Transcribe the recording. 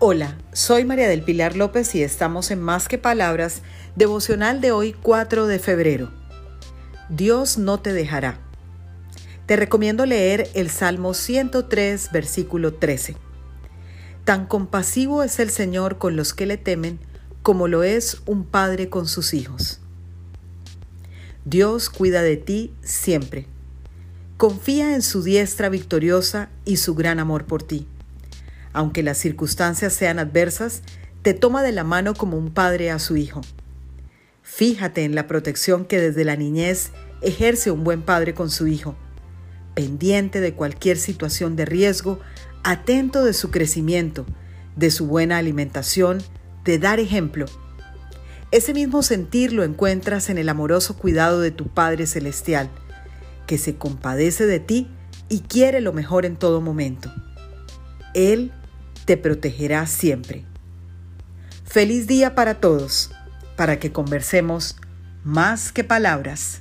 Hola, soy María del Pilar López y estamos en Más que Palabras, devocional de hoy 4 de febrero. Dios no te dejará. Te recomiendo leer el Salmo 103, versículo 13. Tan compasivo es el Señor con los que le temen como lo es un padre con sus hijos. Dios cuida de ti siempre. Confía en su diestra victoriosa y su gran amor por ti aunque las circunstancias sean adversas, te toma de la mano como un padre a su hijo. Fíjate en la protección que desde la niñez ejerce un buen padre con su hijo, pendiente de cualquier situación de riesgo, atento de su crecimiento, de su buena alimentación, de dar ejemplo. Ese mismo sentir lo encuentras en el amoroso cuidado de tu Padre Celestial, que se compadece de ti y quiere lo mejor en todo momento. Él te protegerá siempre. Feliz día para todos, para que conversemos más que palabras.